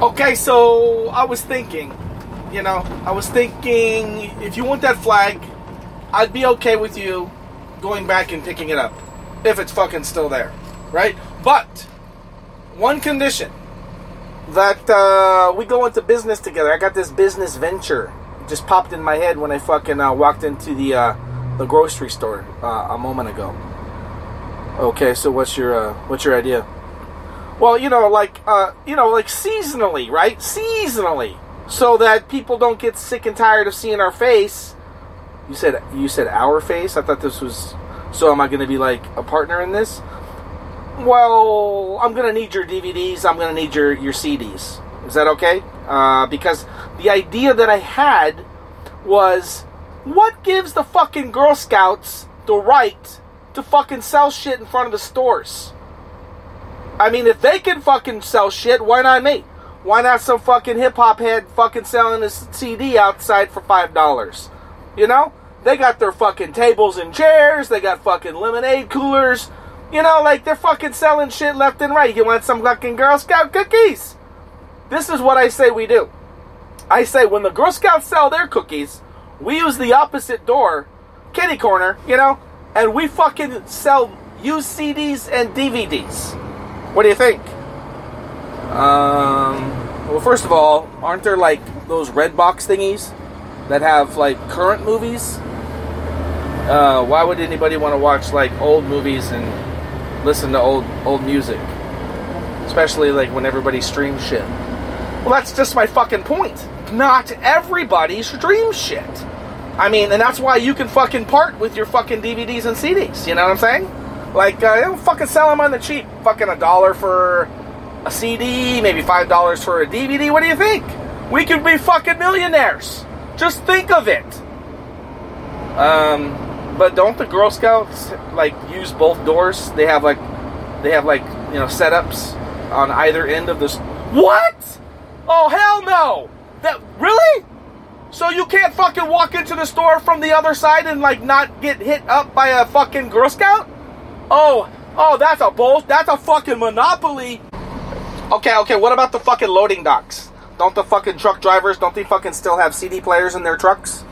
Okay, so I was thinking, you know, I was thinking if you want that flag, I'd be okay with you going back and picking it up if it's fucking still there, right? But one condition that uh, we go into business together. I got this business venture just popped in my head when I fucking uh, walked into the uh, the grocery store uh, a moment ago. Okay, so what's your uh, what's your idea? Well, you know, like uh, you know, like seasonally, right? Seasonally, so that people don't get sick and tired of seeing our face. You said you said our face. I thought this was. So am I going to be like a partner in this? Well, I'm going to need your DVDs. I'm going to need your your CDs. Is that okay? Uh, because the idea that I had was, what gives the fucking Girl Scouts the right to fucking sell shit in front of the stores? I mean, if they can fucking sell shit, why not me? Why not some fucking hip hop head fucking selling a CD outside for five dollars? You know, they got their fucking tables and chairs. They got fucking lemonade coolers. You know, like they're fucking selling shit left and right. You want some fucking Girl Scout cookies? This is what I say we do. I say when the Girl Scouts sell their cookies, we use the opposite door, kitty corner, you know, and we fucking sell used CDs and DVDs. What do you think? Um, well, first of all, aren't there like those Redbox thingies that have like current movies? Uh, why would anybody want to watch like old movies and listen to old old music? Especially like when everybody streams shit. Well, that's just my fucking point. Not everybody streams shit. I mean, and that's why you can fucking part with your fucking DVDs and CDs. You know what I'm saying? Like, uh, don't fucking sell them on the cheap. Fucking a dollar for a CD, maybe five dollars for a DVD. What do you think? We could be fucking millionaires. Just think of it. Um, but don't the Girl Scouts like use both doors? They have like, they have like you know setups on either end of this. What? Oh hell no! That really? So you can't fucking walk into the store from the other side and like not get hit up by a fucking Girl Scout? Oh, oh, that's a bull. That's a fucking monopoly. Okay, okay. What about the fucking loading docks? Don't the fucking truck drivers? Don't they fucking still have CD players in their trucks?